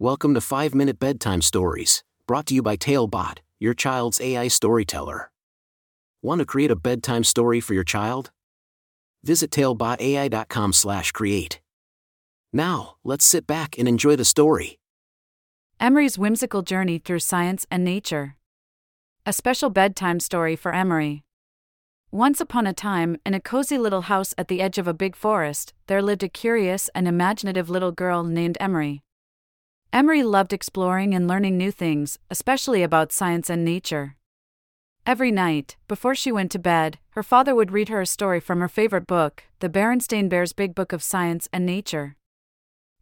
Welcome to 5 Minute Bedtime Stories, brought to you by Talebot, your child's AI storyteller. Want to create a bedtime story for your child? Visit talebotai.com/create. Now, let's sit back and enjoy the story. Emery's whimsical journey through science and nature. A special bedtime story for Emery. Once upon a time, in a cozy little house at the edge of a big forest, there lived a curious and imaginative little girl named Emery. Emery loved exploring and learning new things, especially about science and nature. Every night, before she went to bed, her father would read her a story from her favorite book, the Berenstain Bears Big Book of Science and Nature.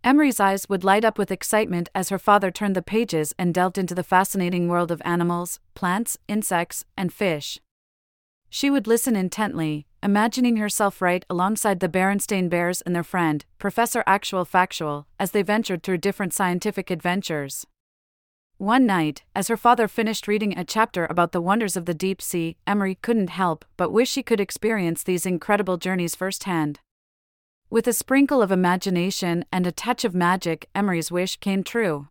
Emery's eyes would light up with excitement as her father turned the pages and delved into the fascinating world of animals, plants, insects, and fish. She would listen intently, imagining herself right alongside the Berenstain Bears and their friend, Professor Actual Factual, as they ventured through different scientific adventures. One night, as her father finished reading a chapter about the wonders of the deep sea, Emery couldn't help but wish she could experience these incredible journeys firsthand. With a sprinkle of imagination and a touch of magic, Emery's wish came true.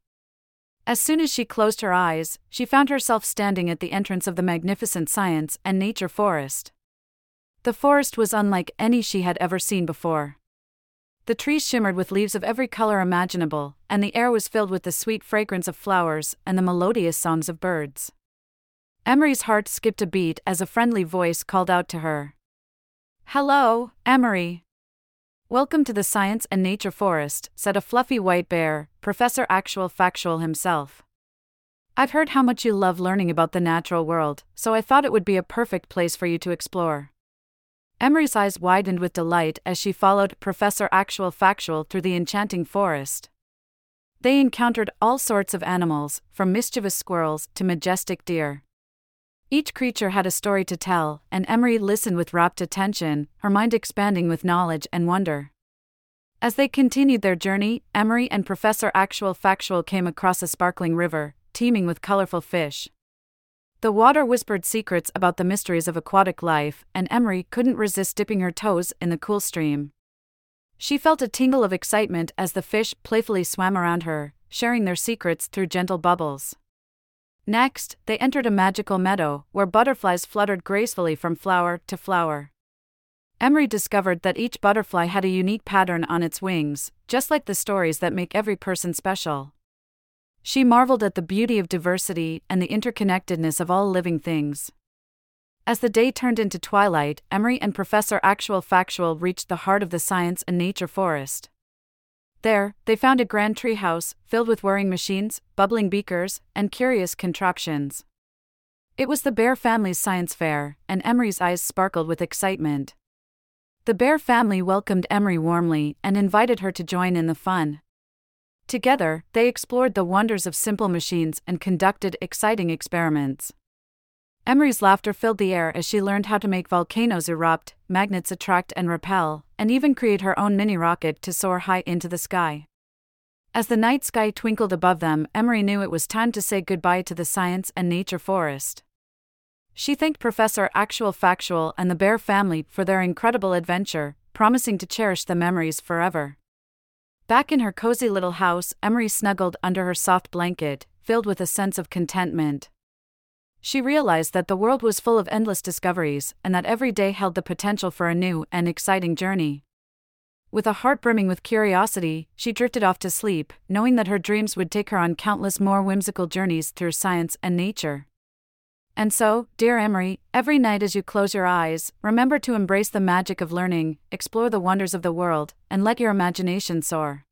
As soon as she closed her eyes, she found herself standing at the entrance of the magnificent science and nature forest. The forest was unlike any she had ever seen before. The trees shimmered with leaves of every color imaginable, and the air was filled with the sweet fragrance of flowers and the melodious songs of birds. Emery's heart skipped a beat as a friendly voice called out to her. Hello, Emery. Welcome to the Science and Nature Forest, said a fluffy white bear, Professor Actual Factual himself. I've heard how much you love learning about the natural world, so I thought it would be a perfect place for you to explore. Emery's eyes widened with delight as she followed Professor Actual Factual through the enchanting forest. They encountered all sorts of animals, from mischievous squirrels to majestic deer. Each creature had a story to tell, and Emery listened with rapt attention, her mind expanding with knowledge and wonder. As they continued their journey, Emery and Professor Actual Factual came across a sparkling river, teeming with colorful fish. The water whispered secrets about the mysteries of aquatic life, and Emery couldn't resist dipping her toes in the cool stream. She felt a tingle of excitement as the fish playfully swam around her, sharing their secrets through gentle bubbles. Next, they entered a magical meadow where butterflies fluttered gracefully from flower to flower. Emery discovered that each butterfly had a unique pattern on its wings, just like the stories that make every person special. She marveled at the beauty of diversity and the interconnectedness of all living things. As the day turned into twilight, Emery and Professor Actual Factual reached the heart of the science and nature forest. There, they found a grand treehouse, filled with whirring machines, bubbling beakers, and curious contraptions. It was the Bear family's science fair, and Emery's eyes sparkled with excitement. The Bear family welcomed Emery warmly and invited her to join in the fun. Together, they explored the wonders of simple machines and conducted exciting experiments. Emery's laughter filled the air as she learned how to make volcanoes erupt, magnets attract and repel, and even create her own mini rocket to soar high into the sky. As the night sky twinkled above them, Emery knew it was time to say goodbye to the science and nature forest. She thanked Professor Actual Factual and the Bear family for their incredible adventure, promising to cherish the memories forever. Back in her cozy little house, Emery snuggled under her soft blanket, filled with a sense of contentment. She realized that the world was full of endless discoveries and that every day held the potential for a new and exciting journey. With a heart brimming with curiosity, she drifted off to sleep, knowing that her dreams would take her on countless more whimsical journeys through science and nature. And so, dear Emery, every night as you close your eyes, remember to embrace the magic of learning, explore the wonders of the world, and let your imagination soar.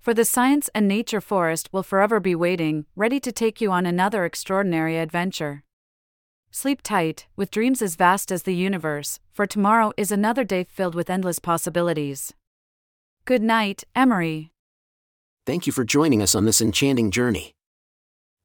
For the science and nature forest will forever be waiting, ready to take you on another extraordinary adventure. Sleep tight, with dreams as vast as the universe, for tomorrow is another day filled with endless possibilities. Good night, Emery. Thank you for joining us on this enchanting journey.